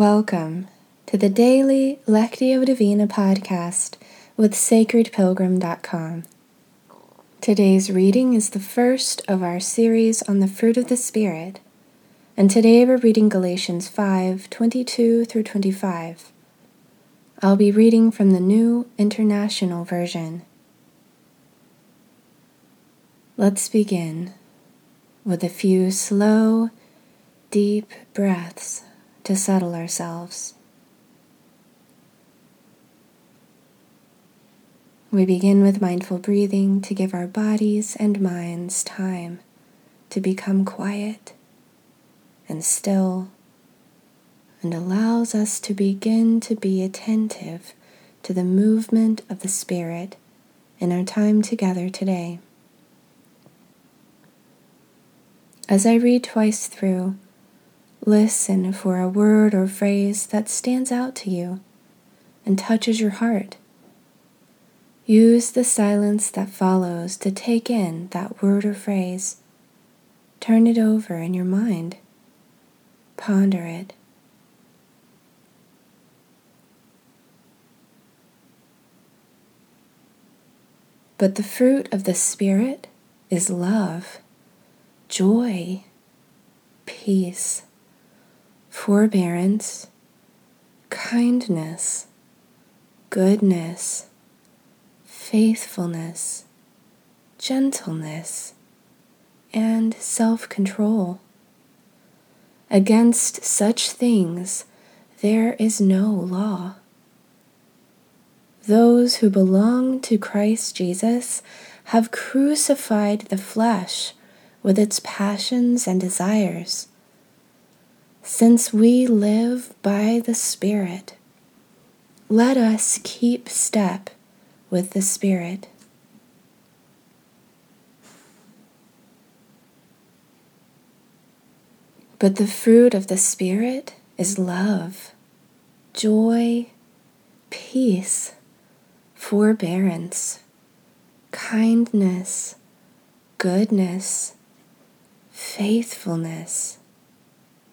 Welcome to the daily Lectio Divina podcast with sacredpilgrim.com. Today's reading is the first of our series on the fruit of the Spirit, and today we're reading Galatians 5 22 through 25. I'll be reading from the New International Version. Let's begin with a few slow, deep breaths to settle ourselves. We begin with mindful breathing to give our bodies and minds time to become quiet and still, and allows us to begin to be attentive to the movement of the Spirit in our time together today. As I read twice through, Listen for a word or phrase that stands out to you and touches your heart. Use the silence that follows to take in that word or phrase. Turn it over in your mind. Ponder it. But the fruit of the Spirit is love, joy, peace forbearance, kindness, goodness, faithfulness, gentleness, and self control. Against such things there is no law. Those who belong to Christ Jesus have crucified the flesh with its passions and desires. Since we live by the Spirit, let us keep step with the Spirit. But the fruit of the Spirit is love, joy, peace, forbearance, kindness, goodness, faithfulness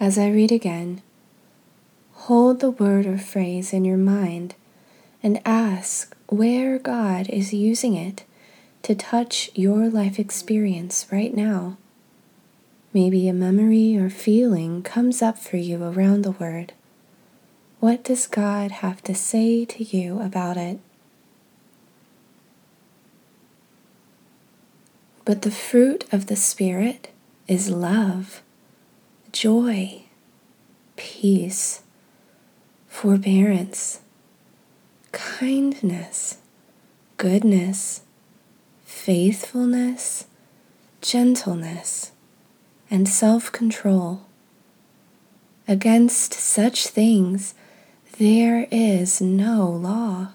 As I read again, hold the word or phrase in your mind and ask where God is using it to touch your life experience right now. Maybe a memory or feeling comes up for you around the word. What does God have to say to you about it? But the fruit of the Spirit is love joy, peace, forbearance, kindness, goodness, faithfulness, gentleness, and self control. Against such things there is no law.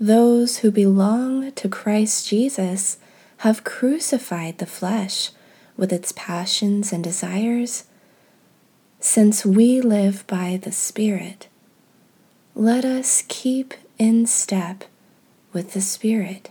Those who belong to Christ Jesus have crucified the flesh with its passions and desires? Since we live by the Spirit, let us keep in step with the Spirit.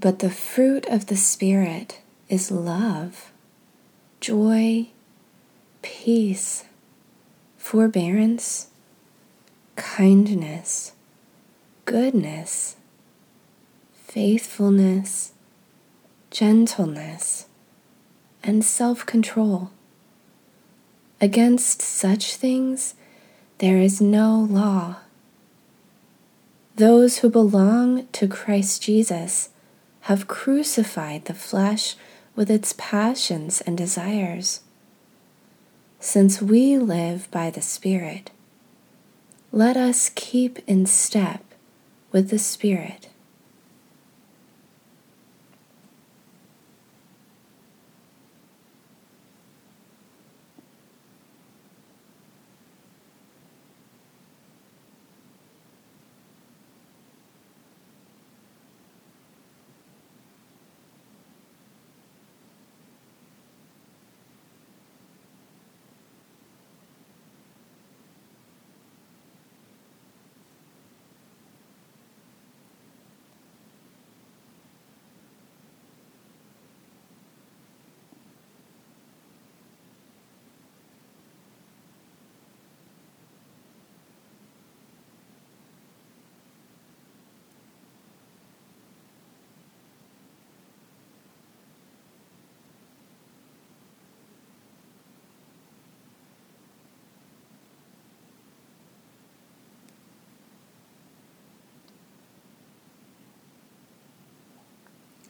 But the fruit of the Spirit is love, joy, peace, forbearance, kindness, goodness, faithfulness, gentleness, and self control. Against such things there is no law. Those who belong to Christ Jesus have crucified the flesh with its passions and desires. Since we live by the Spirit, let us keep in step with the Spirit.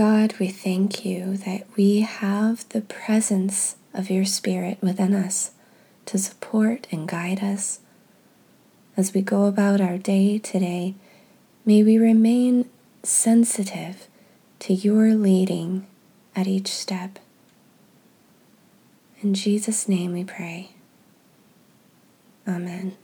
God, we thank you that we have the presence of your Spirit within us to support and guide us. As we go about our day today, may we remain sensitive to your leading at each step. In Jesus' name we pray. Amen.